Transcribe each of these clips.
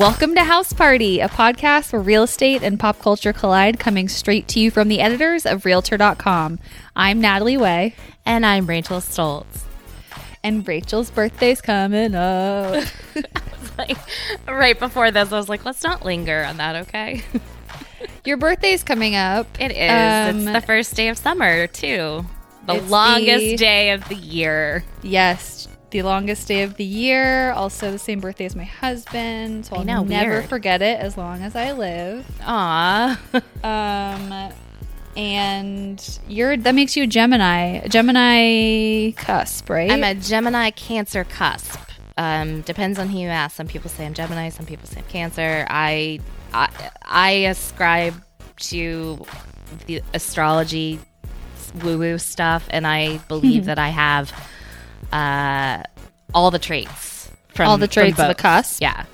Welcome to House Party, a podcast where real estate and pop culture collide, coming straight to you from the editors of Realtor.com. I'm Natalie Way. And I'm Rachel Stults. And Rachel's birthday's coming up. like, right before this, I was like, let's not linger on that, okay? Your birthday's coming up. It is. Um, it's the first day of summer, too. The longest the, day of the year. Yes, the longest day of the year. Also, the same birthday as my husband. So I'll know, never weird. forget it as long as I live. Aw. um, and you're that makes you a Gemini, Gemini cusp, right? I'm a Gemini Cancer cusp. Um, depends on who you ask. Some people say I'm Gemini. Some people say I'm Cancer. I I, I ascribe to the astrology woo woo stuff, and I believe that I have uh, all the traits from all the traits of the cusp. Yeah,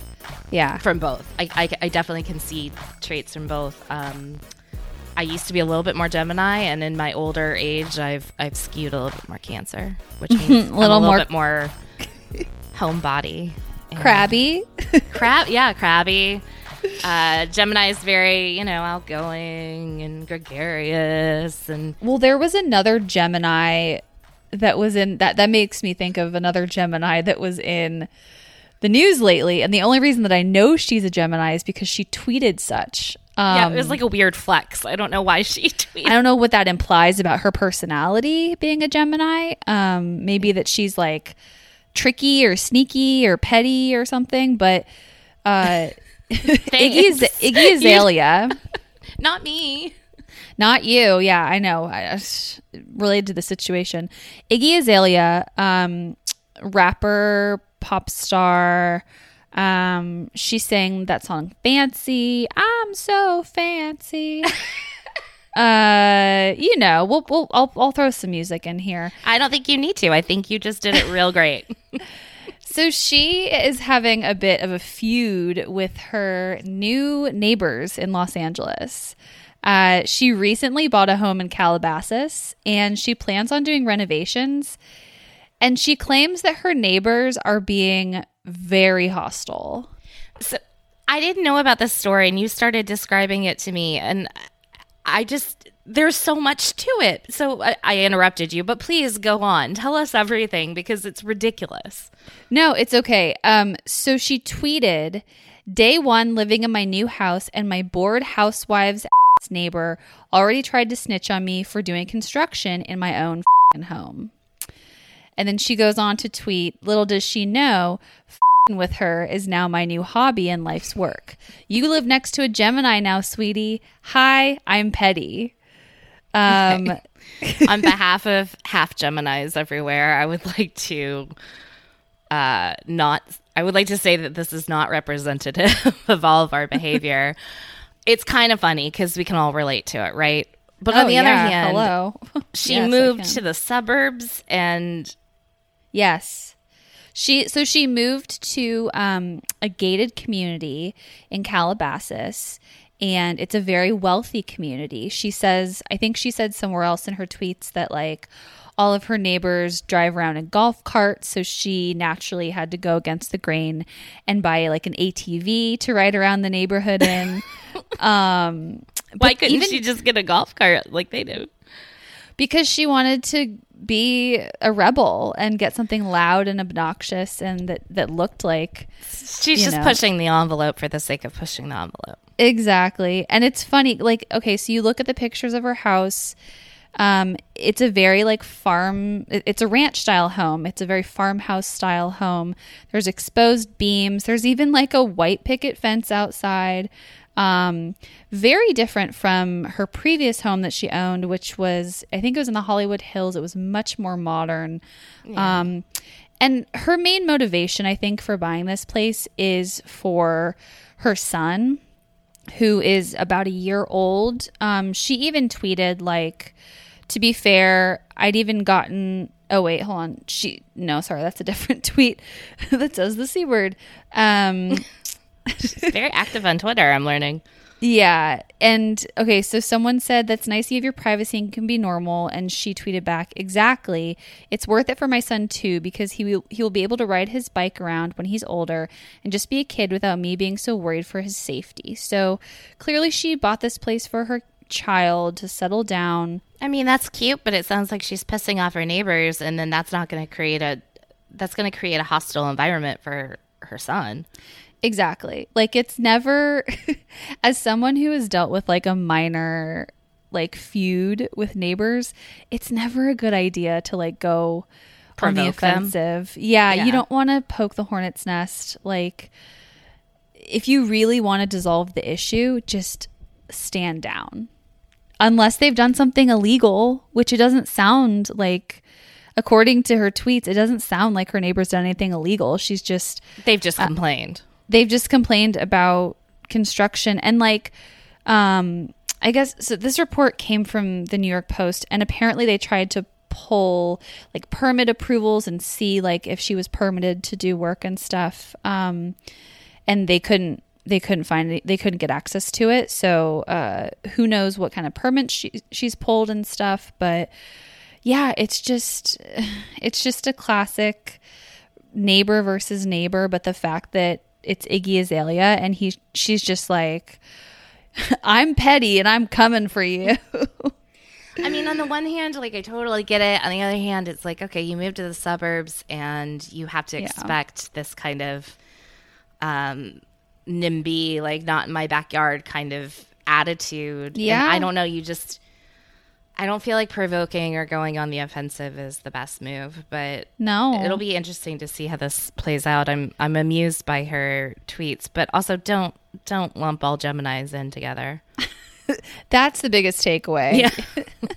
yeah, from both. I, I, I definitely can see traits from both. Um, I used to be a little bit more Gemini, and in my older age, I've I've skewed a little bit more Cancer, which means a little, a little more bit more homebody, crabby, crab. Yeah, crabby. Uh, Gemini is very, you know, outgoing and gregarious, and well, there was another Gemini that was in that that makes me think of another Gemini that was in the news lately and the only reason that I know she's a Gemini is because she tweeted such. Um, yeah, it was um, like a weird flex. I don't know why she tweeted. I don't know what that implies about her personality being a Gemini. Um, maybe that she's like tricky or sneaky or petty or something, but uh, Iggy, Iggy Azalea. Not me. Not you. Yeah, I know. I, related to the situation. Iggy Azalea, um, rapper, pop star. Um, she sang that song "Fancy." I'm so fancy. uh, you know, we'll, we'll I'll, I'll throw some music in here. I don't think you need to. I think you just did it real great. So she is having a bit of a feud with her new neighbors in Los Angeles. Uh, she recently bought a home in Calabasas and she plans on doing renovations. And she claims that her neighbors are being very hostile. So I didn't know about this story and you started describing it to me. And I just, there's so much to it. So I, I, interrupted you, but please go on. Tell us everything because it's ridiculous. No, it's okay. Um, so she tweeted, Day one living in my new house, and my bored housewives neighbor already tried to snitch on me for doing construction in my own home. And then she goes on to tweet, little does she know, with her is now my new hobby and life's work. You live next to a Gemini now, sweetie. Hi, I'm Petty. Um, okay. On behalf of half Geminis everywhere, I would like to uh, not, I would like to say that this is not representative of all of our behavior it's kind of funny because we can all relate to it, right? But oh, on the yeah. other hand, hello, she yes, moved to the suburbs and yes. She so she moved to um, a gated community in Calabasas, and it's a very wealthy community. She says, I think she said somewhere else in her tweets that like all of her neighbors drive around in golf carts, so she naturally had to go against the grain and buy like an ATV to ride around the neighborhood in. Um, Why couldn't even, she just get a golf cart like they do? Because she wanted to be a rebel and get something loud and obnoxious and that, that looked like she's just know. pushing the envelope for the sake of pushing the envelope. Exactly. And it's funny, like, okay, so you look at the pictures of her house. Um, it's a very like farm, it's a ranch style home. It's a very farmhouse style home. There's exposed beams. There's even like a white picket fence outside. Um, very different from her previous home that she owned, which was, I think it was in the Hollywood Hills. It was much more modern. Yeah. Um, and her main motivation, I think, for buying this place is for her son, who is about a year old. Um, she even tweeted, like, to be fair, I'd even gotten. Oh wait, hold on. She no, sorry, that's a different tweet that says the c word. Um, She's very active on Twitter, I'm learning. Yeah. And okay, so someone said that's nice you have your privacy and can be normal. And she tweeted back, exactly. It's worth it for my son too, because he will he will be able to ride his bike around when he's older and just be a kid without me being so worried for his safety. So clearly she bought this place for her child to settle down. I mean, that's cute, but it sounds like she's pissing off her neighbors and then that's not gonna create a that's gonna create a hostile environment for her son. Exactly. Like it's never as someone who has dealt with like a minor like feud with neighbors, it's never a good idea to like go on the offensive. Yeah, Yeah. you don't want to poke the hornet's nest. Like if you really want to dissolve the issue, just stand down. Unless they've done something illegal, which it doesn't sound like according to her tweets, it doesn't sound like her neighbor's done anything illegal. She's just They've just complained. they've just complained about construction and like um i guess so this report came from the new york post and apparently they tried to pull like permit approvals and see like if she was permitted to do work and stuff um and they couldn't they couldn't find it they couldn't get access to it so uh who knows what kind of permits she she's pulled and stuff but yeah it's just it's just a classic neighbor versus neighbor, but the fact that it's Iggy Azalea and he she's just like I'm petty and I'm coming for you. I mean, on the one hand, like I totally get it. On the other hand, it's like okay, you moved to the suburbs and you have to Yeah. expect this kind of um NIMBY, like not in my backyard kind of attitude. And Yeah. I don't know. You just, I don't feel like provoking or going on the offensive is the best move, but no. it'll be interesting to see how this plays out. I'm I'm amused by her tweets, but also don't don't lump all Gemini's in together. That's the biggest takeaway. Yeah.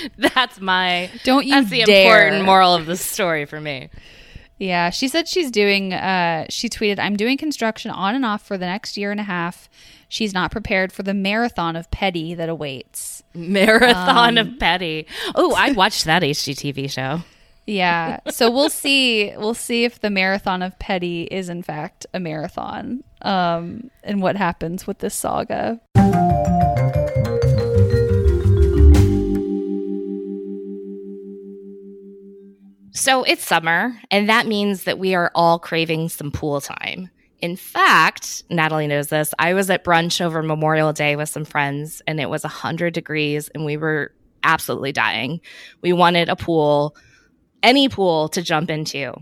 That's my Don't you That's the dare. important moral of the story for me. Yeah, she said she's doing uh she tweeted, "I'm doing construction on and off for the next year and a half. She's not prepared for the marathon of petty that awaits." Marathon Um, of Petty. Oh, I watched that HGTV show. Yeah. So we'll see we'll see if the marathon of petty is in fact a marathon. Um and what happens with this saga. So it's summer, and that means that we are all craving some pool time. In fact, Natalie knows this. I was at brunch over Memorial Day with some friends, and it was 100 degrees, and we were absolutely dying. We wanted a pool, any pool to jump into,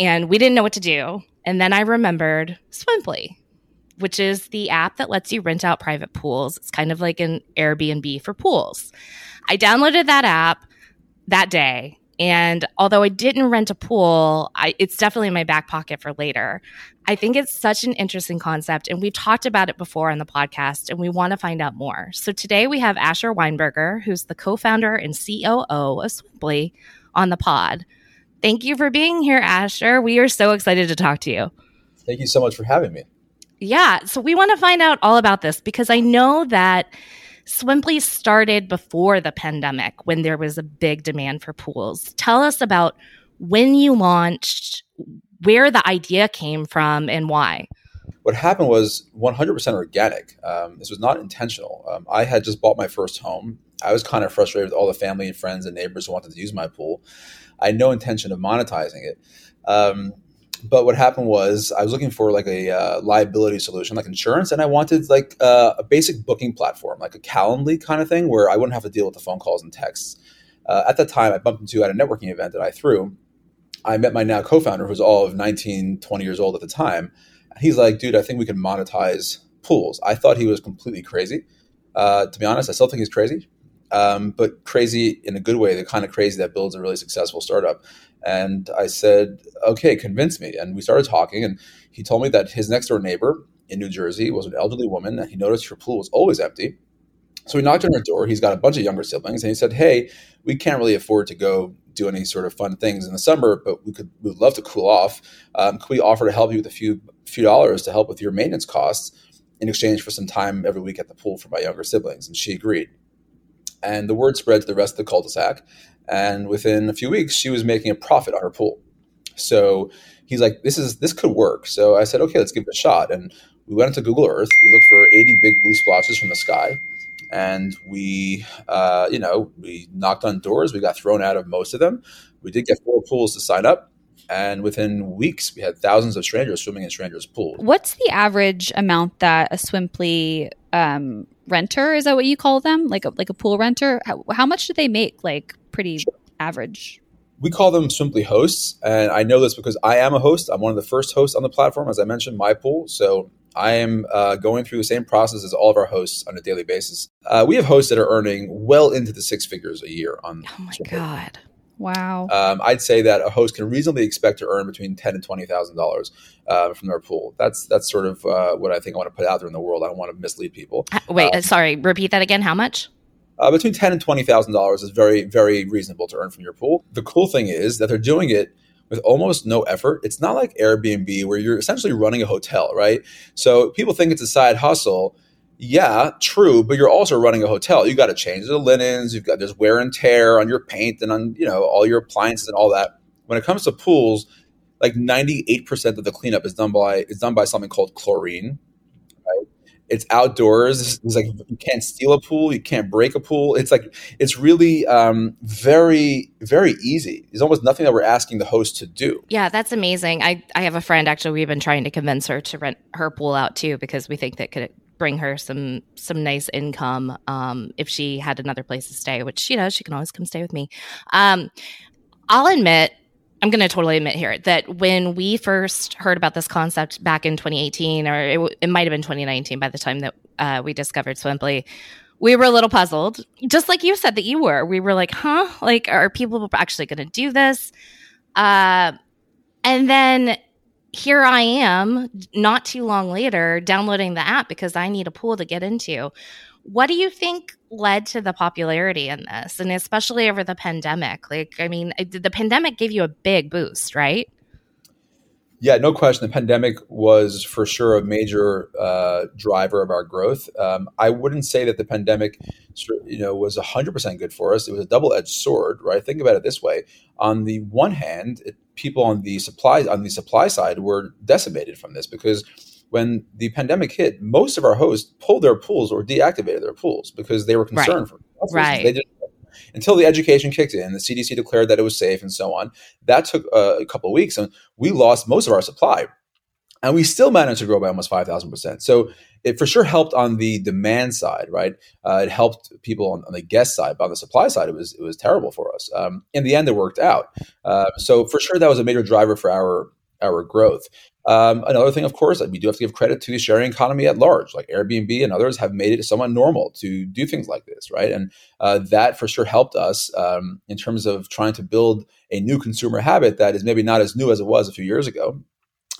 and we didn't know what to do. And then I remembered Swimply, which is the app that lets you rent out private pools. It's kind of like an Airbnb for pools. I downloaded that app that day. And although I didn't rent a pool, I, it's definitely in my back pocket for later. I think it's such an interesting concept, and we've talked about it before on the podcast, and we want to find out more. So today we have Asher Weinberger, who's the co-founder and COO of Swimply, on the pod. Thank you for being here, Asher. We are so excited to talk to you. Thank you so much for having me. Yeah, so we want to find out all about this because I know that Swimply started before the pandemic when there was a big demand for pools. Tell us about when you launched, where the idea came from, and why. What happened was 100% organic. Um, this was not intentional. Um, I had just bought my first home. I was kind of frustrated with all the family and friends and neighbors who wanted to use my pool. I had no intention of monetizing it. Um, but what happened was I was looking for like a uh, liability solution, like insurance, and I wanted like uh, a basic booking platform, like a Calendly kind of thing, where I wouldn't have to deal with the phone calls and texts. Uh, at that time, I bumped into at a networking event that I threw. I met my now co-founder, who was all of 19, 20 years old at the time. He's like, dude, I think we can monetize pools. I thought he was completely crazy. Uh, to be honest, I still think he's crazy, um, but crazy in a good way, the kind of crazy that builds a really successful startup. And I said, okay, convince me. And we started talking, and he told me that his next door neighbor in New Jersey was an elderly woman, and he noticed her pool was always empty. So he knocked on her door. He's got a bunch of younger siblings, and he said, hey, we can't really afford to go do any sort of fun things in the summer, but we could we would love to cool off. Um, could we offer to help you with a few few dollars to help with your maintenance costs in exchange for some time every week at the pool for my younger siblings? And she agreed. And the word spread to the rest of the cul-de-sac. And within a few weeks, she was making a profit on her pool. So he's like, "This is this could work." So I said, "Okay, let's give it a shot." And we went into Google Earth. We looked for 80 big blue splotches from the sky, and we, uh, you know, we knocked on doors. We got thrown out of most of them. We did get four pools to sign up, and within weeks, we had thousands of strangers swimming in strangers' pools. What's the average amount that a Swimply um, renter is that what you call them? Like a like a pool renter? How, how much do they make? Like pretty sure. average. We call them Swimply hosts, and I know this because I am a host. I'm one of the first hosts on the platform, as I mentioned, my pool. So I am uh, going through the same process as all of our hosts on a daily basis. Uh, we have hosts that are earning well into the six figures a year on. Oh my god! Wow. Um, I'd say that a host can reasonably expect to earn between ten and twenty thousand uh, dollars from their pool. That's that's sort of uh, what I think I want to put out there in the world. I don't want to mislead people. Wait, um, sorry. Repeat that again. How much? Uh, between ten and twenty thousand dollars is very very reasonable to earn from your pool. The cool thing is that they're doing it with almost no effort. It's not like Airbnb where you're essentially running a hotel, right? So people think it's a side hustle. Yeah, true, but you're also running a hotel. You got to change the linens. You've got there's wear and tear on your paint and on you know all your appliances and all that. When it comes to pools, like 98% of the cleanup is done by is done by something called chlorine, Right? it's outdoors. It's like you can't steal a pool, you can't break a pool. It's like it's really um, very very easy. There's almost nothing that we're asking the host to do. Yeah, that's amazing. I I have a friend actually. We've been trying to convince her to rent her pool out too because we think that could bring her some some nice income um, if she had another place to stay. Which you know she can always come stay with me. Um, I'll admit I'm going to totally admit here that when we first heard about this concept back in 2018, or it, it might have been 2019 by the time that uh, we discovered Swimply, we were a little puzzled, just like you said that you were. We were like, huh? Like, are people actually going to do this? Uh, and then here I am, not too long later, downloading the app because I need a pool to get into. What do you think led to the popularity in this, and especially over the pandemic? Like, I mean, the pandemic gave you a big boost, right? Yeah, no question. The pandemic was for sure a major uh, driver of our growth. Um, I wouldn't say that the pandemic, you know, was hundred percent good for us. It was a double-edged sword, right? Think about it this way: on the one hand, it, people on the supply on the supply side were decimated from this because when the pandemic hit, most of our hosts pulled their pools or deactivated their pools because they were concerned right. for right. They just, until the education kicked in, the CDC declared that it was safe and so on. That took a couple of weeks, and we lost most of our supply, and we still managed to grow by almost five thousand percent. So it for sure helped on the demand side, right? Uh, it helped people on, on, the guest side, but on the supply side, it was it was terrible for us. Um, in the end, it worked out. Uh, so for sure, that was a major driver for our our growth. Um, another thing, of course, we do have to give credit to the sharing economy at large. Like Airbnb and others have made it somewhat normal to do things like this, right? And uh, that for sure helped us um, in terms of trying to build a new consumer habit that is maybe not as new as it was a few years ago.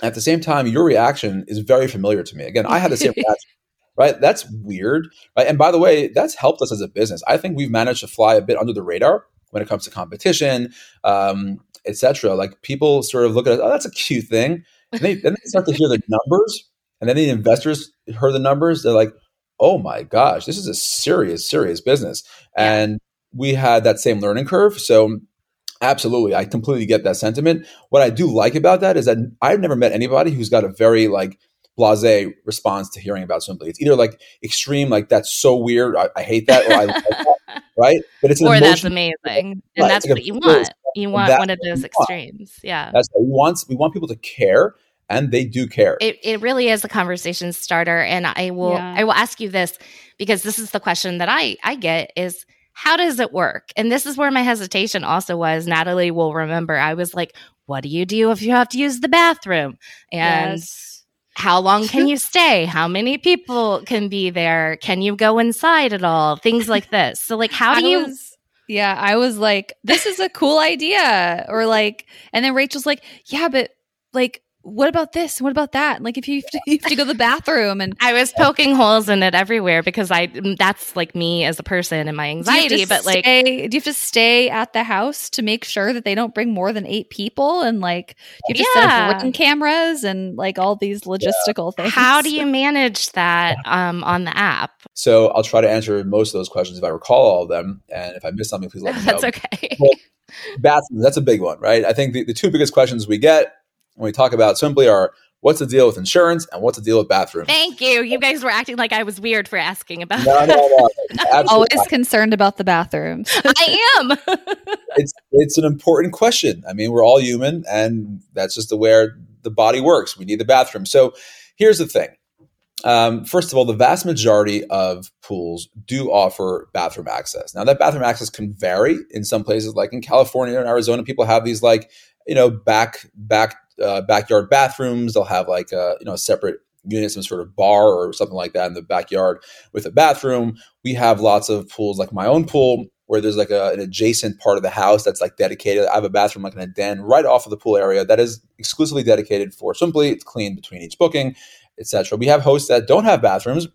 At the same time, your reaction is very familiar to me. Again, I had the same reaction. Right, that's weird. Right, and by the way, that's helped us as a business. I think we've managed to fly a bit under the radar when it comes to competition, um, etc. Like people sort of look at it, oh, that's a cute thing and they, then they start to hear the numbers, and then the investors heard the numbers. They're like, "Oh my gosh, this is a serious, serious business." And we had that same learning curve. So, absolutely, I completely get that sentiment. What I do like about that is that I've never met anybody who's got a very like blase response to hearing about Swimply. It's either like extreme, like that's so weird, I, I hate that, or I like that, right? But it's or that's amazing, and right, that's like what you want. You want one of those extremes, yeah. That's we want. We want people to care, and they do care. It, it really is a conversation starter, and I will yeah. I will ask you this because this is the question that I I get is how does it work? And this is where my hesitation also was. Natalie will remember. I was like, what do you do if you have to use the bathroom? And yes. how long can you stay? How many people can be there? Can you go inside at all? Things like this. So, like, how do you? Was, yeah, I was like, this is a cool idea. Or like, and then Rachel's like, yeah, but like, what about this? What about that? Like if you have, to, you have to, go to the bathroom and I was poking holes in it everywhere because I that's like me as a person and my anxiety. But stay, like, do you have to stay at the house to make sure that they don't bring more than eight people? And like, you have to yeah. set up ring cameras and like all these logistical yeah. things. How do you manage that um, on the app? So I'll try to answer most of those questions if I recall all of them, and if I miss something, please let me know. That's okay. Well, bathrooms, that's a big one, right? I think the, the two biggest questions we get when we talk about Swimply our what's the deal with insurance and what's the deal with bathrooms? Thank you. You guys were acting like I was weird for asking about No, no, no. Absolutely Always not. concerned about the bathrooms. I am. it's it's an important question. I mean, we're all human, and that's just the way the body works. We need the bathroom. So here's the thing. Um, first of all, the vast majority of pools do offer bathroom access. Now, that bathroom access can vary in some places, like in California and Arizona. People have these like you know back back uh, backyard bathrooms. They'll have like a you know a separate unit, some sort of bar or something like that in the backyard with a bathroom. We have lots of pools, like my own pool, where there's like a, an adjacent part of the house that's like dedicated. I have a bathroom like in a den right off of the pool area that is exclusively dedicated for Swimply it's clean between each booking, etc. We have hosts that don't have bathrooms,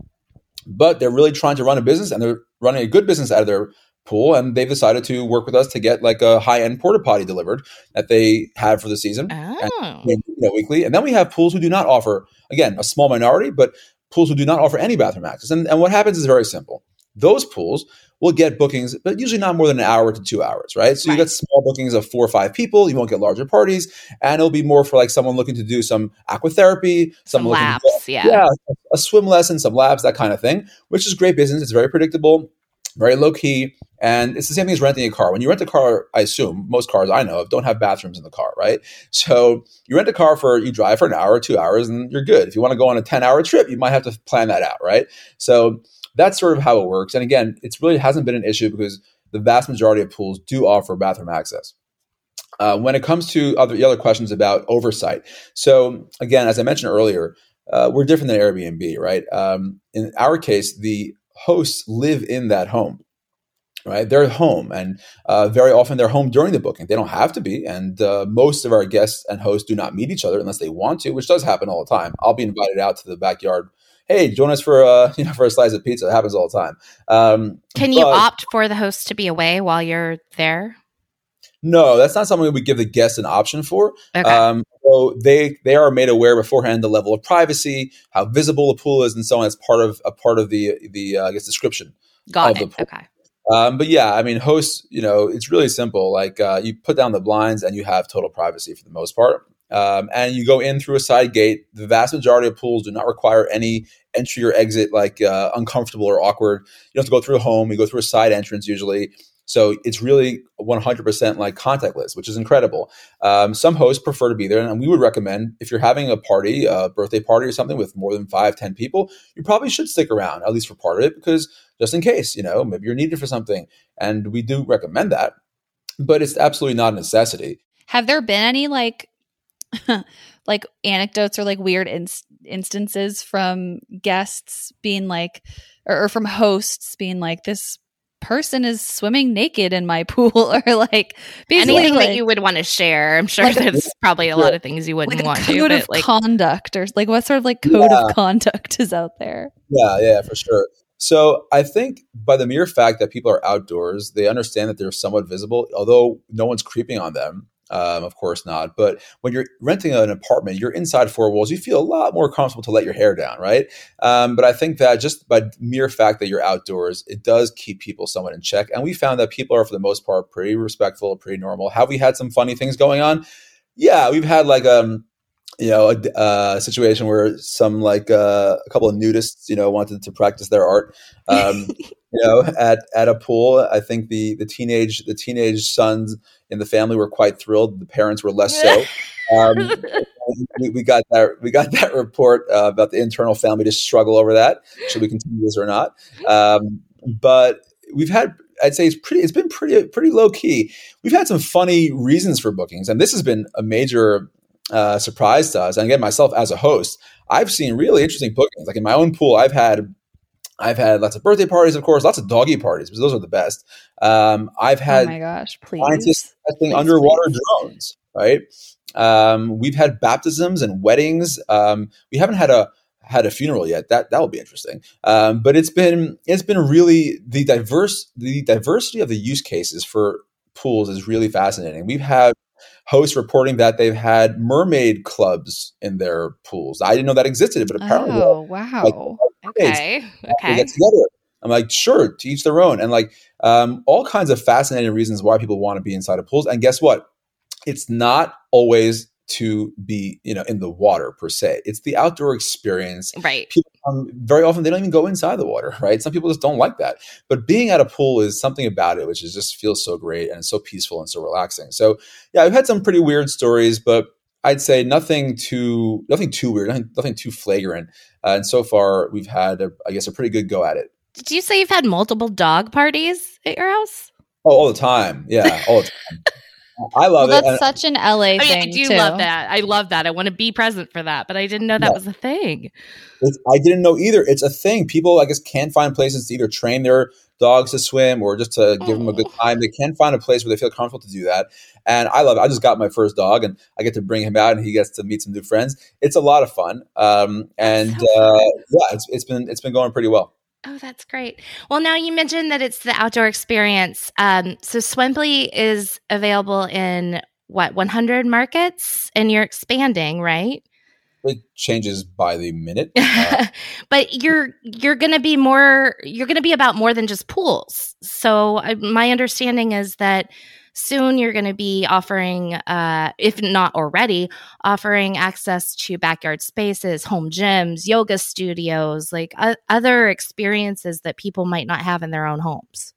but they're really trying to run a business and they're running a good business out of their pool and they've decided to work with us to get like a high-end porta potty delivered that they have for the season Oh. you know, weekly. And then we have pools who do not offer, again, a small minority, but pools who do not offer any bathroom access. And, and what happens is very simple. Those pools will get bookings, but usually not more than an hour to two hours, right? So you get small bookings of four or five people. You won't get larger parties, and it'll be more for like someone looking to do some aquatherapy, Some looking to. Yeah. yeah, a swim lesson, some labs, that kind of thing, which is great business. It's very predictable, very low key, and it's the same thing as renting a car. When you rent a car, I assume most cars I know of don't have bathrooms in the car, right? So you rent a car for you drive for an hour, two hours, and you're good. If you want to go on a ten hour trip, you might have to plan that out, right? So that's sort of how it works. And again, it's really hasn't been an issue because the vast majority of pools do offer bathroom access. Uh, when it comes to other the other questions about oversight, so again, as I mentioned earlier, uh, we're different than Airbnb, right? Um, in our case, the hosts live in that home, right? They're home, and uh, very often they're home during the booking. They don't have to be, and uh, most of our guests and hosts do not meet each other unless they want to, which does happen all the time. I'll be invited out to the backyard. Hey, join us for uh, you know for a slice of pizza. It happens all the time. Um, Can you opt for the host to be away while you're there? No, that's not something we give the guests an option for. Okay. Um, so they they are made aware beforehand the level of privacy, how visible the pool is, and so on. As part of a part of the the uh, I guess description. Got of the it. pool. Okay. Um, but yeah, I mean, hosts, you know, it's really simple. Like uh, you put down the blinds and you have total privacy for the most part. Um, and you go in through a side gate. The vast majority of pools do not require any entry or exit, like uh, uncomfortable or awkward. You don't have to go through a home. You go through a side entrance usually. So it's really 100% like contactless, which is incredible. Um, some hosts prefer to be there, and we would recommend if you're having a party, a birthday party or something with more than five, ten people, you probably should stick around at least for part of it because just in case, you know, maybe you're needed for something, and we do recommend that. But it's absolutely not a necessity. Have there been any like like anecdotes or like weird ins- instances from guests being like or, or from hosts being like this person is swimming naked in my pool or like basically Anything like, that you would want to share. I'm sure Like- there's probably a lot of things you wouldn't like a want to, code of like conduct or like what sort of like code Yeah. of conduct is out there Yeah, yeah, for sure. So I think by the mere fact that people are outdoors, they understand that they're somewhat visible, although no one's creeping on them. Um, of course not. But when you're renting an apartment, you're inside four walls. You feel a lot more comfortable to let your hair down, right? Um, but I think that just by mere fact that you're outdoors, it does keep people somewhat in check. And we found that people are, for the most part, pretty respectful, pretty normal. Have we had some funny things going on? Yeah, we've had like um, you know, a, uh, situation where some like uh, a couple of nudists, you know, wanted to practice their art, um, you know, at at a pool. I think the the teenage the teenage sons in the family were quite thrilled. The parents were less so. Um, we, we got that we got that report uh, about the internal family to struggle over that. Should we continue this or not? Um, but we've had. I'd say it's pretty. It's been pretty pretty low key. We've had some funny reasons for bookings, and this has been a major uh, surprise to us. And again, myself as a host, I've seen really interesting bookings. Like in my own pool, I've had I've had lots of birthday parties, of course, lots of doggy parties, because those are the best. Um, I've oh had my gosh scientists please testing Please, underwater please. drones, right? Um, we've had baptisms and weddings. Um, we haven't had a had a funeral yet. That that will be interesting. Um, but it's been it's been really the diverse the diversity of the use cases for pools is really fascinating. We've had hosts reporting that they've had mermaid clubs in their pools. I didn't know that existed, but apparently oh wow okay. Okay. get together. I'm like, sure, to each their own, and like um, all kinds of fascinating reasons why people want to be inside of pools. And guess what? It's not always to be you know in the water per se it's the outdoor experience right people um, very often they don't even go inside the water right some people just don't like that but being at a pool is something about it which is just feels so great and it's so peaceful and so relaxing so yeah i've had some pretty weird stories but I'd say nothing too nothing too weird, nothing, nothing too flagrant. Uh, and so far, we've had, a, I guess, a pretty good go at it. Did you say you've had multiple dog parties at your house? Oh, all the time. Yeah, all the time. I love well, it. That's such an LA I thing. I do too. love that. I love that. I want to be present for that, but I didn't know that yeah. was a thing. It's, I didn't know either. It's a thing. People, I guess, can't find places to either train their dogs to swim or just to give them a good oh. time. They can find a place where they feel comfortable to do that. And I love it. I just got my first dog and I get to bring him out and he gets to meet some new friends. It's a lot of fun. Um, and so uh, yeah, it's, it's been, it's been going pretty well. Oh, that's great. Well, now you mentioned that it's the outdoor experience. Um, so Swimply is available in what 100 markets, and you're expanding, right? It changes by the minute. Uh, but you're you're going to be more. You're going to be about more than just pools. So uh, my understanding is that soon you're going to be offering, uh, if not already, offering access to backyard spaces, home gyms, yoga studios, like uh, other experiences that people might not have in their own homes.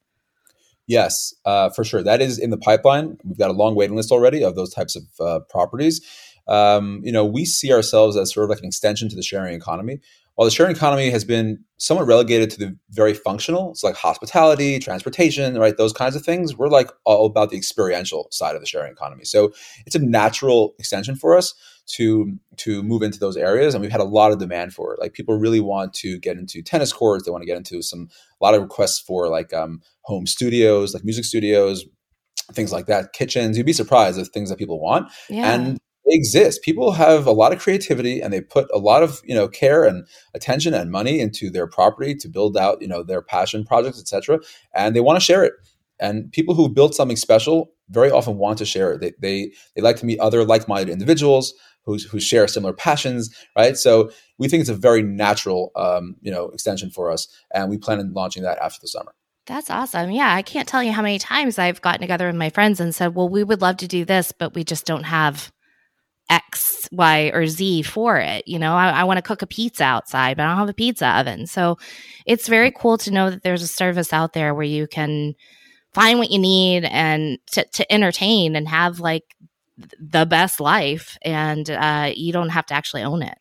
Yes, uh, for sure. That is in the pipeline. We've got a long waiting list already of those types of uh, properties. Um, you know, we see ourselves as sort of like an extension to the sharing economy while the sharing economy has been somewhat relegated to the very functional, it's like hospitality, transportation, right? Those kinds of things. We're like all about the experiential side of the sharing economy. So it's a natural extension for us to to move into those areas, and we've had a lot of demand for it. Like people really want to get into tennis courts. They want to get into some a lot of requests for like um, home studios, like music studios, things like that, kitchens. You'd be surprised at things that people want. Yeah. And exist. People have a lot of creativity and they put a lot of, you know, care and attention and money into their property to build out, you know, their passion projects, etc. And they want to share it. And people who built something special very often want to share it. They, they, they like to meet other like-minded individuals who, who share similar passions, right? So we think it's a very natural, um, you know, extension for us. And we plan on launching that after the summer. That's awesome. Yeah, I can't tell you how many times I've gotten together with my friends and said, "Well, we would love to do this, but we just don't have X, Y, or Z for it. You know, I, I want to cook a pizza outside, but I don't have a pizza oven. So it's very cool to know that there's a service out there where you can find what you need and to, to entertain and have like the best life and uh, you don't have to actually own it.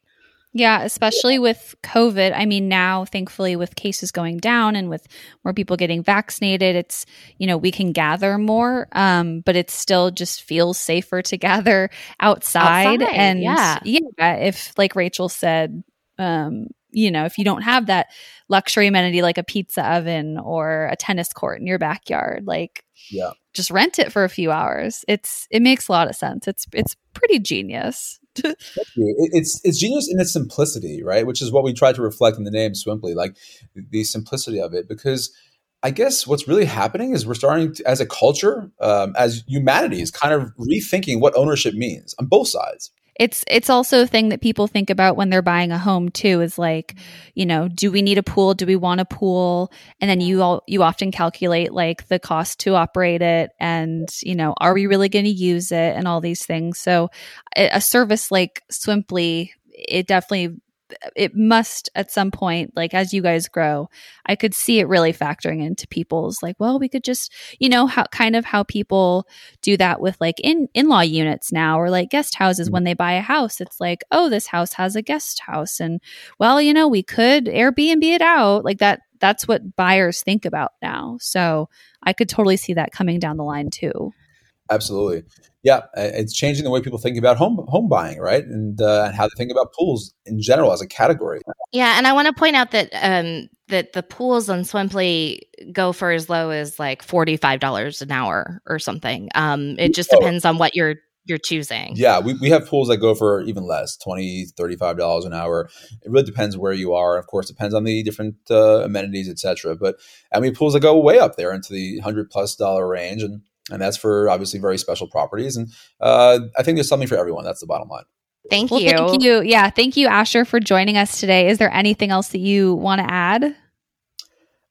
Yeah, especially with COVID. I mean, now thankfully with cases going down and with more people getting vaccinated, it's, you know, we can gather more, um, but it still just feels safer to gather outside. outside and yeah. yeah, if like Rachel said, um, you know, if you don't have that luxury amenity like a pizza oven or a tennis court in your backyard, like yeah. just rent it for a few hours. It's it makes a lot of sense. It's it's pretty genius. It's it's genius in its simplicity, right? Which is what we try to reflect in the name Swimply, like the simplicity of it. Because I guess what's really happening is we're starting to, as a culture, um, as humanity, is kind of rethinking what ownership means on both sides it's it's also a thing that people think about when they're buying a home too is like you know do we need a pool? Do we want a pool? And then you all you often calculate like the cost to operate it and you know are we really going to use it and all these things. So a service like swimply it definitely it must at some point like as you guys grow i could see it really factoring into people's like well we could just you know how kind of how people do that with like in in-law units now or like guest houses. Mm-hmm. when they buy a house it's like oh this house has a guest house and well you know we could airbnb it out. Like that that's what buyers think about now. So i could totally see that coming down the line too absolutely yeah, it's changing the way people think about home home buying, right? And uh, and how they think about pools in general as a category. Yeah, and I want to point out that um, that the pools on Swimply go for as low as like forty five dollars an hour or something. Um, it just oh. depends on what you're you're choosing. Yeah, we, we have pools that go for even less, 20 $35 an hour. It really depends where you are. Of course, depends on the different uh, amenities, etc. But I mean, pools that go way up there into the 100 plus dollar range. And and that's for obviously very special properties. And uh, I think there's something for everyone. That's the bottom line. Thank well, you. Thank you. Yeah, thank you, Asher, for joining us today. Is there anything else that you want to add?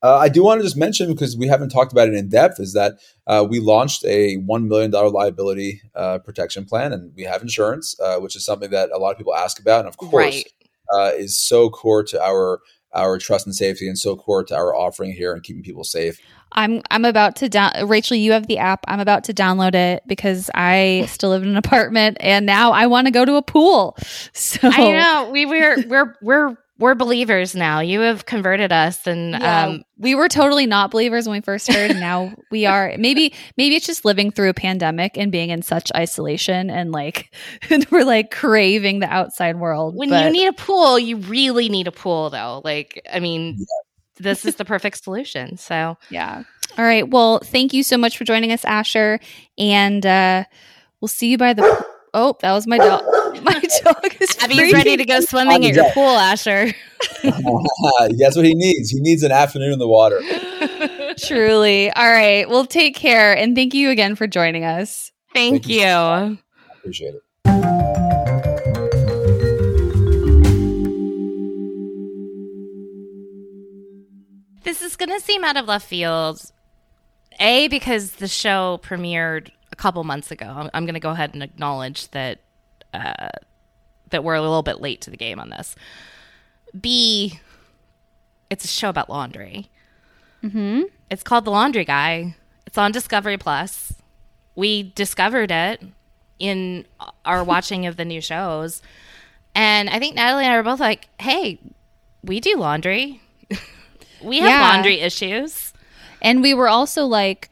Uh, I do want to just mention because we haven't talked about it in depth is that uh, we launched a one million dollar liability uh, protection plan, and we have insurance, uh, which is something that a lot of people ask about, and of course, Right. uh, is so core to our our trust and safety, and so core to our offering here and keeping people safe. I'm I'm about to down Rachel, you have the app. I'm about to download it because I still live in an apartment and now I want to go to a pool. So I know we we're we're we're we're believers now. You have converted us, and Yeah, um, we were totally not believers when we first heard, and now we are. Maybe, maybe it's just living through a pandemic and being in such isolation, and like we're like craving the outside world. when but- you need a pool, you really need a pool, though. Like, I mean, this is the perfect solution. So, yeah. All right. Well, thank you so much for joining us, Asher, and uh we'll see you by the. Oh, that was my dog. My dog is Abby's ready to go swimming at your pool, Asher. That's what he needs. He needs an afternoon in the water. Truly. All right. Well, take care, and thank you again for joining us. Thank, Thank you. you. Appreciate it. This is going to seem out of left field. A, because the show premiered a couple months ago. I'm, I'm going to go ahead and acknowledge that uh, that we're a little bit late to the game on this. B, it's a show about laundry. Mm-hmm. It's called The Laundry Guy. It's on Discovery Plus. We discovered it in our watching of the new shows. And I think Natalie and I were both like, hey, we do laundry. we have Yeah. laundry issues. And we were also like,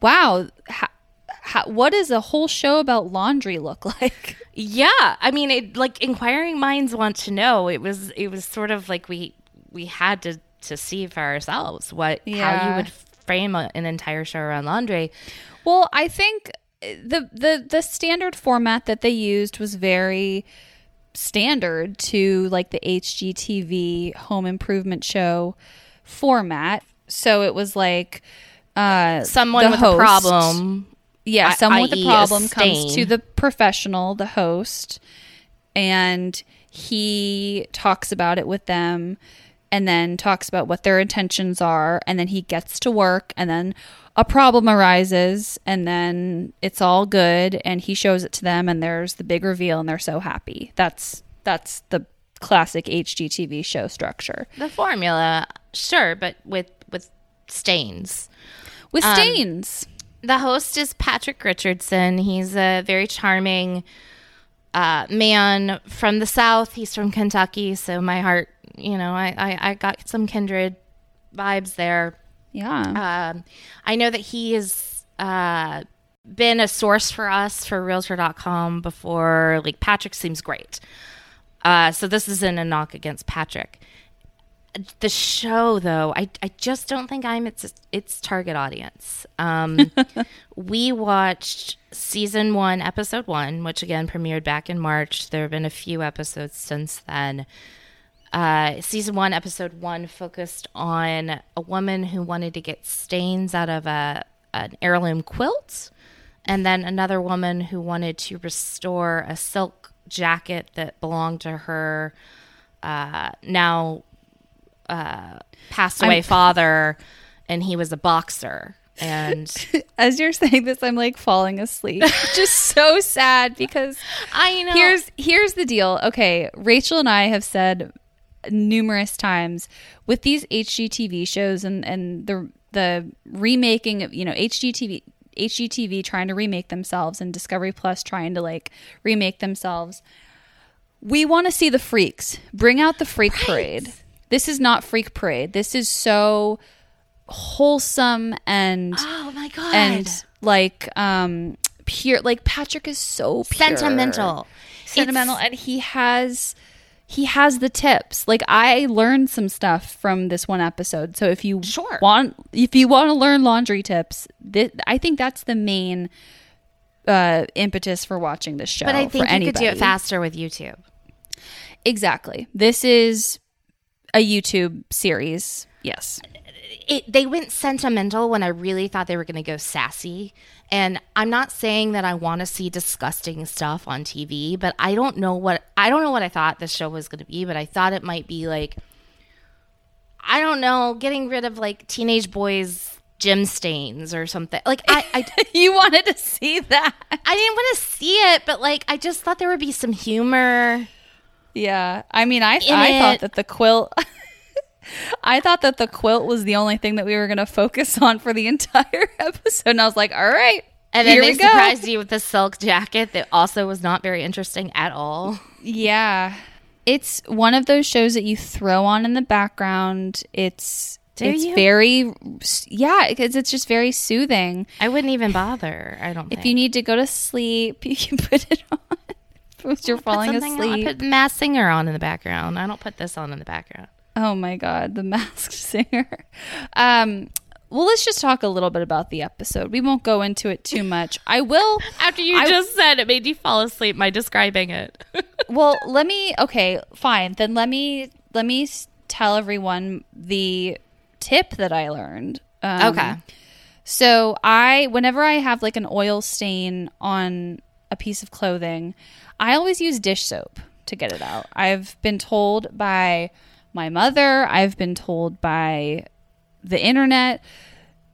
wow, how, how, what does a whole show about laundry look like? Yeah, I mean, it like inquiring minds want to know. It was it was sort of like we we had to to see for ourselves what how you would frame a, an entire show around laundry. Well, I think uh, the the the standard format that they used was very standard to like the HGTV home improvement show format. So it was like uh Someone with host- a problem. Yeah, I- someone with i.e. a a problem comes to the professional, the host, and he talks about it with them and then talks about what their intentions are and then he gets to work and then a problem arises and then it's all good and he shows it to them and there's the big reveal and they're so happy. That's that's the classic HGTV show structure. The formula, sure, but with with stains. With Um, stains. The host is Patrick Richardson. He's a very charming uh, man from the South. He's from Kentucky, so my heart, you know, I, I, I got some kindred vibes there. yeah. Um, I know that he has uh, been a source for us for Realtor.com before. Like Patrick seems great. Uh, so this isn't a knock against Patrick. The show, though, I, I just don't think I'm its its target audience. Um, we watched season one, episode one, which again premiered back in March. There have been a few episodes since then uh, season one, episode one, focused on a woman who wanted to get stains out of a an heirloom quilt, and then another woman who wanted to restore a silk jacket that belonged to her uh, now uh, passed away I'm- father, and he was a boxer. And As you're saying this, I'm like falling asleep. Just so sad because I know here's here's the deal. Okay, Rachel and I have said numerous times with these HGTV shows and and the the remaking of you know HGTV HGTV trying to remake themselves and Discovery Plus trying to like remake themselves. We want to see the freaks. Bring out the freak parade. This is not freak parade. This is so wholesome and oh my god, and like um pure like Patrick is so pure sentimental, sentimental It's- and he has he has the tips like i learned some stuff from this one episode so if you Sure. want if you want to learn laundry tips th- i think that's the main uh impetus for watching this show But I think you anybody. could do it faster with YouTube. exactly this is a youtube series yes it, they went sentimental when I really thought they were going to go sassy. And I'm not saying that I want to see disgusting stuff on TV, but I don't know what I don't know what I thought the show was going to be, but I thought it might be like I don't know, getting rid of like teenage boys gym stains or something. Like I I, you wanted to see that. I didn't want to see it, but like I just thought there would be some humor. Yeah. I mean, I I thought that the quilt I thought that the quilt was the only thing that we were going to focus on for the entire episode. And I was like, "All right. And then they we go." surprised you with the silk jacket that also was not very interesting at all. Yeah. It's one of those shows that you throw on in the background. It's Do it's you? very yeah, because it's just very soothing. I wouldn't even bother. I don't. If think. you need to go to sleep, you can put it on. You're falling something on. asleep. I put Masked Singer on in the background. I don't put this on in the background. Oh my god, the masked singer. Um well, let's just talk a little bit about the episode. We won't go into it too much. I will After you I- just said it made you fall asleep by describing it. well, let me okay, fine. Then let me let me tell everyone the tip that I learned. Um, okay. So I, whenever I have like an oil stain on a piece of clothing, I always use dish soap to get it out. I've been told by my mother, I've been told by the internet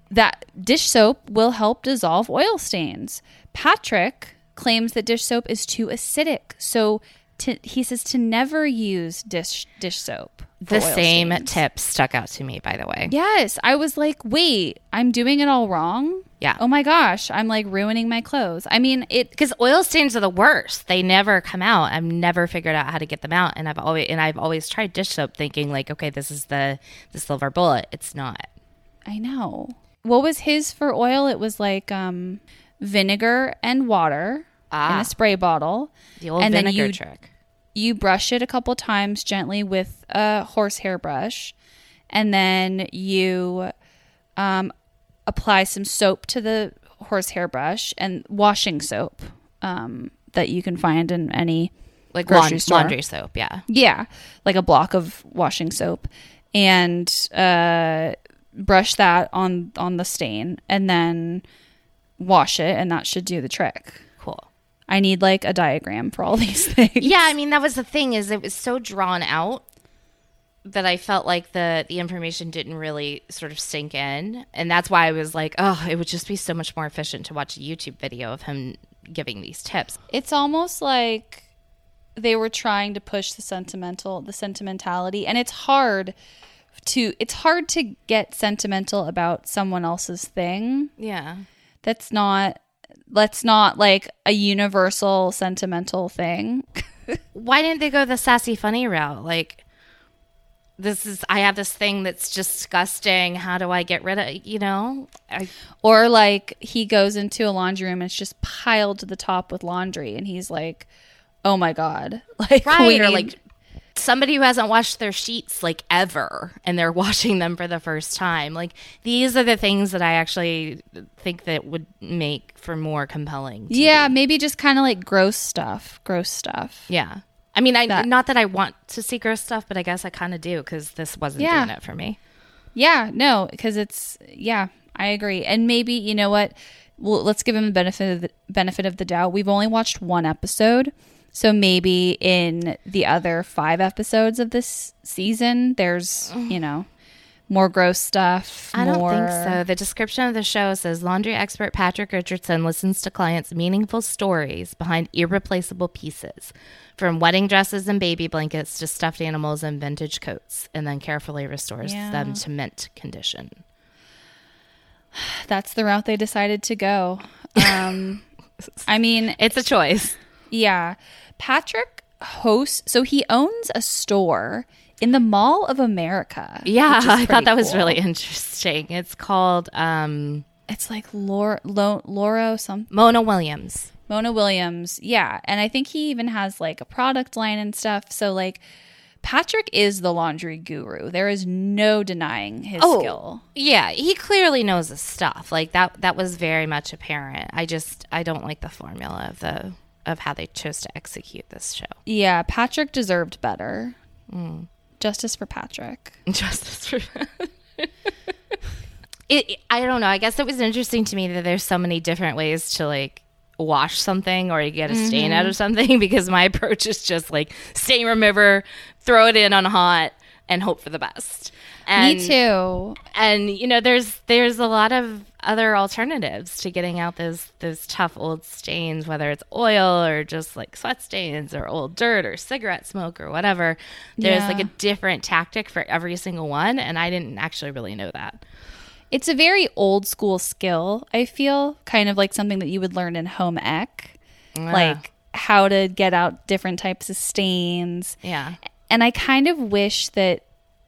that dish soap will help dissolve oil stains. Patrick claims that dish soap is too acidic, so to, he says to never use dish dish soap. The same stains. tip stuck out to me, by the way. Yes, I was like, wait, I'm doing it all wrong. Yeah. Oh my gosh, I'm like ruining my clothes. I mean, it. Because oil stains are the worst. They never come out. I've never figured out how to get them out, and I've always and I've always tried dish soap, thinking like, okay, this is the the silver bullet. It's not. I know. What was his for oil? It was like um, vinegar and water in Ah. a spray bottle. The old And then vinegar you- trick. You brush it a couple times gently with a horsehair brush, and then you um, apply some soap to the horsehair brush and washing soap um, that you can find in any Like grocery laun- store. laundry soap, yeah. Yeah, like a block of washing soap, and uh, brush that on on the stain, and then wash it, and that should do the trick. I need like a diagram for all these things. Yeah, I mean that was the thing is it was so drawn out that I felt like the the information didn't really sort of sink in, and that's why I was like, oh, it would just be so much more efficient to watch a YouTube video of him giving these tips. It's almost like they were trying to push the sentimental, the sentimentality, and it's hard to it's hard to get sentimental about someone else's thing. Yeah. That's not that's not like a universal sentimental thing. Why didn't they go the sassy funny route? Like this is I have this thing that's disgusting. How do I get rid of you know? I, Or like he goes into a laundry room and it's just piled to the top with laundry and he's like, "Oh my god." Like right we need- like somebody who hasn't washed their sheets like ever and they're washing them for the first time like these are the things that i actually think that would make for more compelling TV. Yeah, maybe just kind of like gross stuff. Gross stuff. yeah i mean i That- not that i want to see gross stuff but i guess i kind of do because this wasn't Yeah. doing it for me Yeah, no, because it's yeah, I agree. And maybe you know what? Well, let's give him the benefit of the benefit of the doubt. We've only watched one episode, so maybe in the other five episodes of this season, there's you know more gross stuff. I don't think so. The description of the show says laundry expert Patrick Richardson listens to clients' meaningful stories behind irreplaceable pieces, from wedding dresses and baby blankets to stuffed animals and vintage coats, and then carefully restores Yeah. them to mint condition. That's the route they decided to go. Um, I mean, It's a choice. Yeah. Patrick hosts, so he owns a store in the Mall of America. Yeah, I thought that was really interesting. It's called um, It's like Laura, Lo, Laura, some Mona Williams. Mona Williams. Yeah. And I think he even has like a product line and stuff. So, like, Patrick is the laundry guru. There is no denying his Oh. skill. Yeah, he clearly knows his stuff. Like that that was very much apparent. I just I don't like the formula of the of how they chose to execute this show. Yeah. Patrick deserved better. Mm. Justice for Patrick. Justice for it, I don't know. I guess it was interesting to me that there's so many different ways to like wash something or you get a stain Mm-hmm. out of something because my approach is just like stain remover, throw it in on hot, and hope for the best. And, Me too. And you know, there's there's a lot of other alternatives to getting out those those tough old stains, whether it's oil or just like sweat stains or old dirt or cigarette smoke or whatever. There's Yeah. like a different tactic for every single one, and I didn't actually really know that. It's a very old school skill, I feel, kind of like something that you would learn in home ec, like how to get out different types of stains. Yeah. And I kind of wish that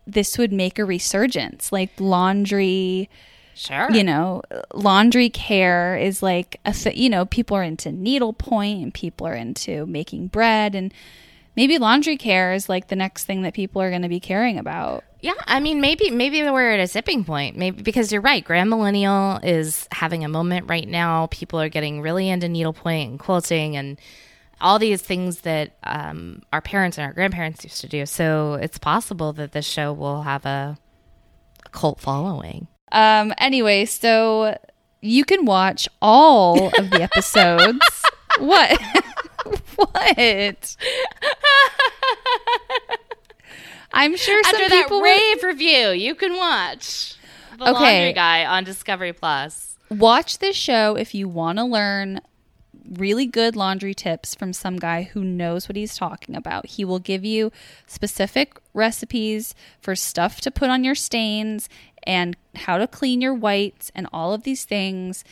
this would make a resurgence, like laundry, Sure. you know, laundry care is like a th- you know, people are into needlepoint and people are into making bread and maybe laundry care is like the next thing that people are going to be caring about. Yeah, I mean, maybe maybe we're at a tipping point. Maybe because you're right, Grand Millennial is having a moment right now. People are getting really into needlepoint and quilting and all these things that um, our parents and our grandparents used to do. So it's possible that this show will have a, a cult following. Um anyway, so you can watch all of the episodes. what? what? I'm sure some After that people would- rave review, you can watch the Okay. Laundry Guy on Discovery Plus. watch this show if you want to learn really good laundry tips from some guy who knows what he's talking about. He will give you specific recipes for stuff to put on your stains and how to clean your whites and all of these things.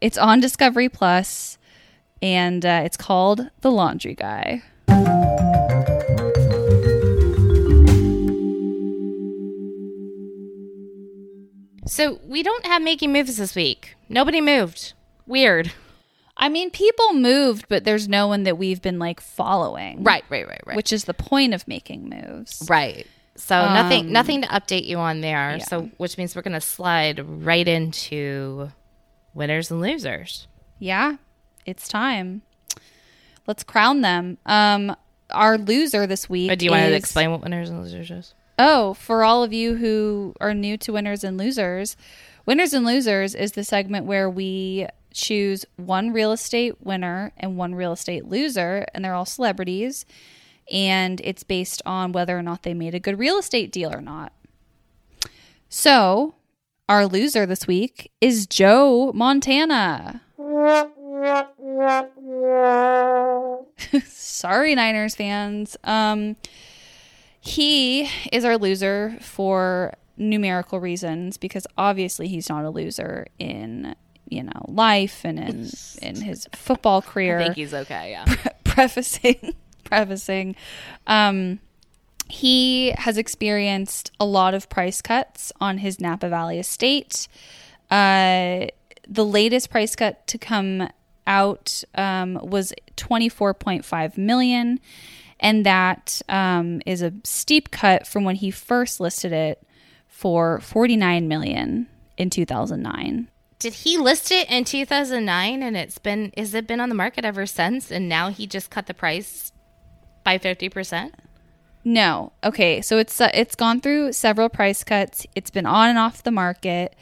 It's on Discovery Plus and uh, it's called The Laundry Guy. So we don't have making moves this week. Nobody moved. Weird. I mean, people moved, but there's no one that we've been like following. Right, right, right, right. Which is the point of making moves. Right. So nothing nothing to update you on there. yeah. So which means we're going to slide right into winners and losers. Yeah, it's time. Let's crown them. Um, our loser this week. But do you want to explain what winners and losers is? Oh, for all of you who are new to Winners and Losers, Winners and Losers is the segment where we choose one real estate winner and one real estate loser, and they're all celebrities. And it's based on whether or not they made a good real estate deal or not. So, our loser this week is Joe Montana. Sorry, Niners fans. Um, he is our loser for numerical reasons because obviously he's not a loser in you know life and in in his football career I think he's okay, yeah. prefacing prefacing um he has experienced a lot of price cuts on his Napa Valley estate. Uh, the latest price cut to come out um, was 24.5 million, and that um, is a steep cut from when he first listed it for 49 million in 2009. Did he list it in 2009 and it's been is it been on the market ever since and now he just cut the price by 50%? No. Okay. So it's uh, it's gone through several price cuts. It's been on and off the market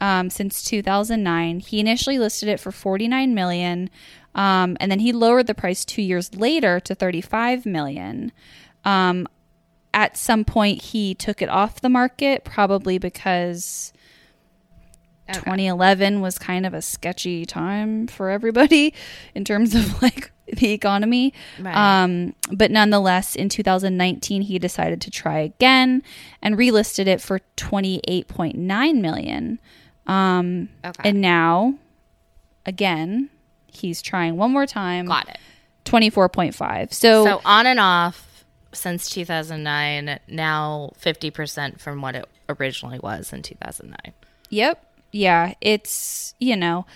um, since 2009. He initially listed it for 49 million, um, and then he lowered the price two years later to 35 million. Um, at some point, he took it off the market, probably because 2011 was kind of a sketchy time for everybody in terms of like the economy. Right. Um, but nonetheless, in 2019, he decided to try again and relisted it for 28.9 million. Um, Okay. and now, again, he's trying one more time. Got it. 24.5. So, So on and off since 2009, now 50% from what it originally was in 2009. Yep. Yeah, it's you know,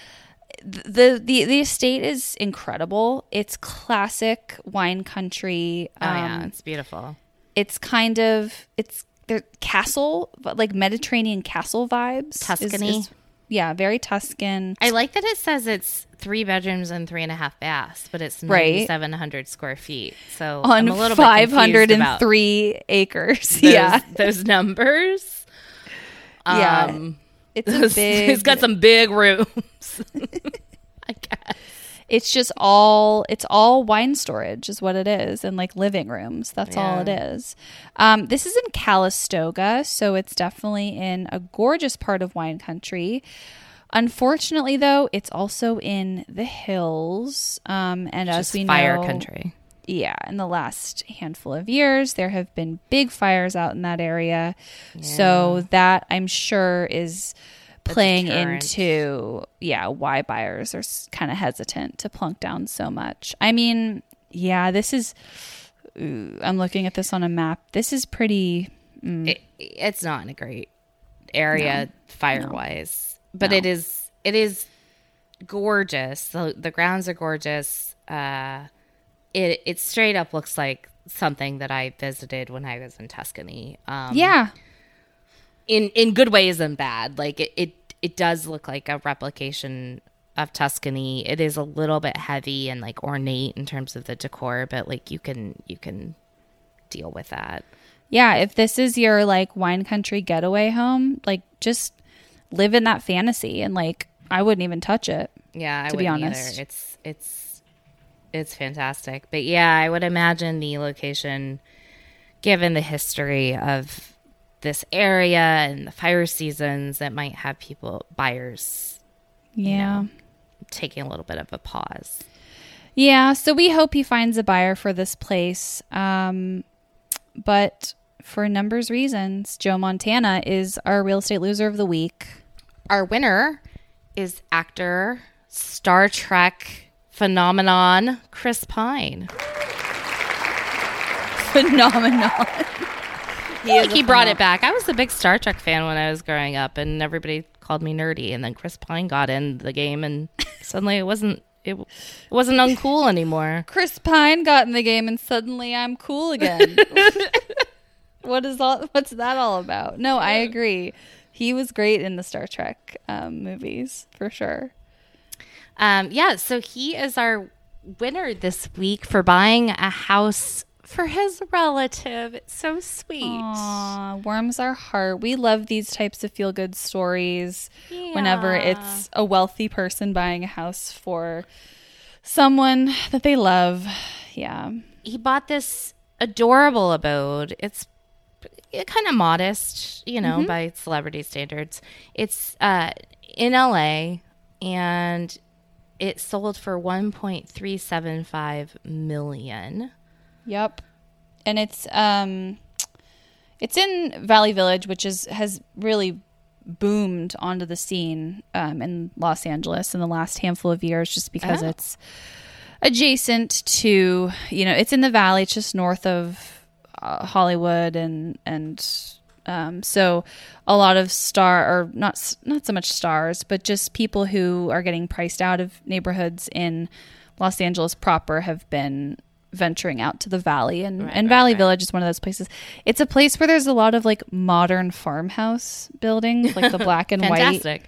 the the the estate is incredible. It's classic wine country. Oh yeah, Um, it's beautiful. It's kind of it's the castle, but like Mediterranean castle vibes. Tuscany? is- yeah, very Tuscan. I like that it says it's three bedrooms and three and a half baths, but it's Right. 9,700 square feet. So On I'm a little bit five hundred and three acres. those, yeah, those numbers. Yeah. It's a big. it's got some big rooms. I guess. it's just all it's all wine storage is what it is and like living rooms that's all it is um, this is in calistoga so it's definitely in a gorgeous part of wine country unfortunately though it's also in the hills um, and as Just we fire know country. Yeah, in the last handful of years, there have been big fires out in that area. So that I'm sure is playing into yeah why buyers are kind of hesitant to plunk down so much. I mean, yeah, this is. ooh, I'm looking at this on a map. This is pretty. It, it's not in a great area fire wise, but No. it is it is gorgeous. The the grounds are gorgeous. Uh, it it straight up looks like something that I visited when I was in Tuscany. Um, Yeah, in in good ways and bad. Like it, it it does look like a replication of Tuscany. It is a little bit heavy and like ornate in terms of the decor, but like you can you can deal with that. yeah. If this is your like wine country getaway home, like just live in that fantasy and like I wouldn't even touch it. Yeah, I To be honest. either. It's it's it's fantastic. But yeah, I would imagine the location given the history of this area and the fire seasons that might have people buyers Yeah. taking a little bit of a pause. Yeah, so we hope he finds a buyer for this place. Um, but for numbers reasons, Joe Montana is our real estate loser of the week. Our winner is actor, Star Trek phenomenon Chris Pine. Phenomenal. He, he brought it back. I was a big Star Trek fan when I was growing up, and everybody called me nerdy. And then Chris Pine got in the game, and suddenly it wasn't it, it wasn't uncool anymore. Chris Pine got in the game and suddenly I'm cool again. what is all what's that all about? No, I agree. He was great in the Star Trek um, movies for sure. Um, yeah, so he is our winner this week for buying a house for his relative. It's so sweet. Aw, warms our heart. We love these types of feel good stories whenever it's a wealthy person buying a house for someone that they love. Yeah. he bought this adorable abode. It's kind of modest, you know, by celebrity standards. It's uh, in LA and it sold for 1.375 million. Yep. And it's um it's in Valley Village, which is has really boomed onto the scene um, in Los Angeles in the last handful of years just because Oh. it's adjacent to you know it's in the valley it's just north of uh, hollywood and and um, so a lot of star or not not so much stars but just people who are getting priced out of neighborhoods in los angeles proper have been venturing out to the valley. And, and valley village is one of those places. It's a place where there's a lot of like modern farmhouse buildings like the black and white Fantastic.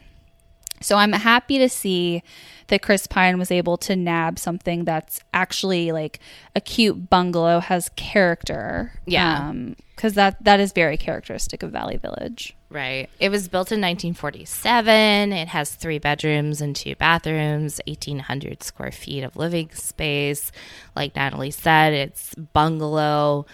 So I'm happy to see that Chris Pine was able to nab something that's actually like a cute bungalow has character. Yeah. because that that is very characteristic of Valley Village. Right. It was built in 1947. It has three bedrooms and two bathrooms, 1,800 square feet of living space. Like Natalie said, it's bungalow,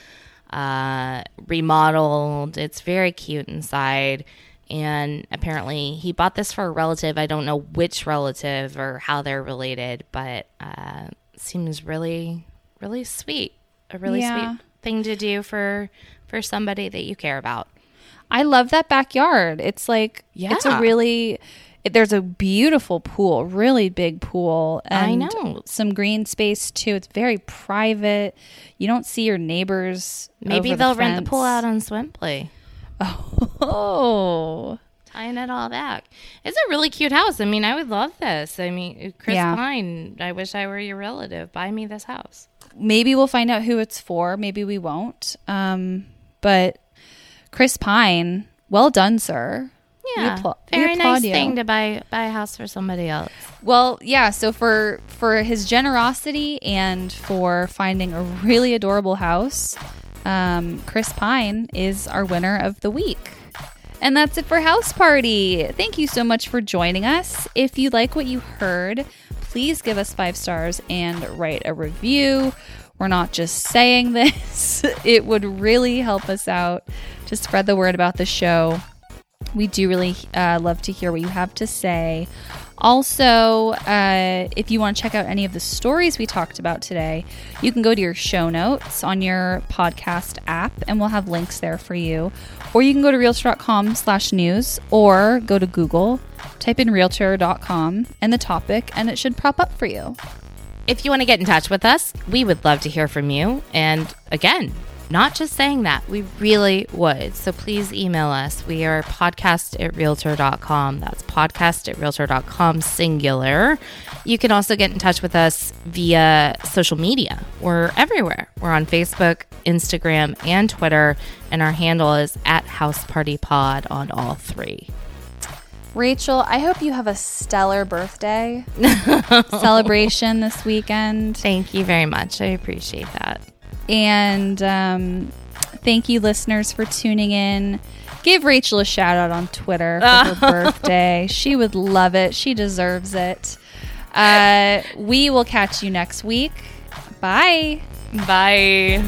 uh, remodeled. It's very cute inside. And apparently, he bought this for a relative. I don't know which relative or how they're related, but uh, seems really, really sweet. A really Yeah. sweet thing to do for for somebody that you care about. I love that backyard. It's like yeah. it's a really it, there's a beautiful pool, really big pool, And I know. some green space too. It's very private. You don't see your neighbors. Maybe they'll rent the pool out on Swimply, Oh, tying it all back. It's a really cute house. I mean, I would love this. I mean, Chris Yeah. Pine, I wish I were your relative. Buy me this house. maybe we'll find out who it's for. Maybe we won't. Um, but Chris Pine, well done, sir. We Yeah, appla- very nice you. thing to buy buy a house for somebody else. Well, yeah. So for for his generosity and for finding a really adorable house, um, Chris Pine is our winner of the week. And that's it for House Party. Thank you so much for joining us. If you like what you heard, please give us five stars and write a review. We're not just saying this, it would really help us out to spread the word about the show. We do really uh, love to hear what you have to say. Also, uh, if you want to check out any of the stories we talked about today, you can go to your show notes on your podcast app, and we'll have links there for you. Or you can go to realtor.com slash news, or go to Google, type in realtor.com and the topic, and it should pop up for you. If you want to get in touch with us, we would love to hear from you. And again, not just saying that, we really would. So please email us. We are podcast at realtor.com. That's podcast at realtor.com, singular. You can also get in touch with us via social media. We're everywhere. We're on Facebook, Instagram, and Twitter. And our handle is at House Party Pod on all three. Rachel, I hope you have a stellar birthday celebration this weekend. Thank you very much. I appreciate that. And um, thank you, listeners, for tuning in. Give Rachel a shout out on Twitter for her birthday. She would love it. She deserves it. Uh, we will catch you next week. Bye. Bye.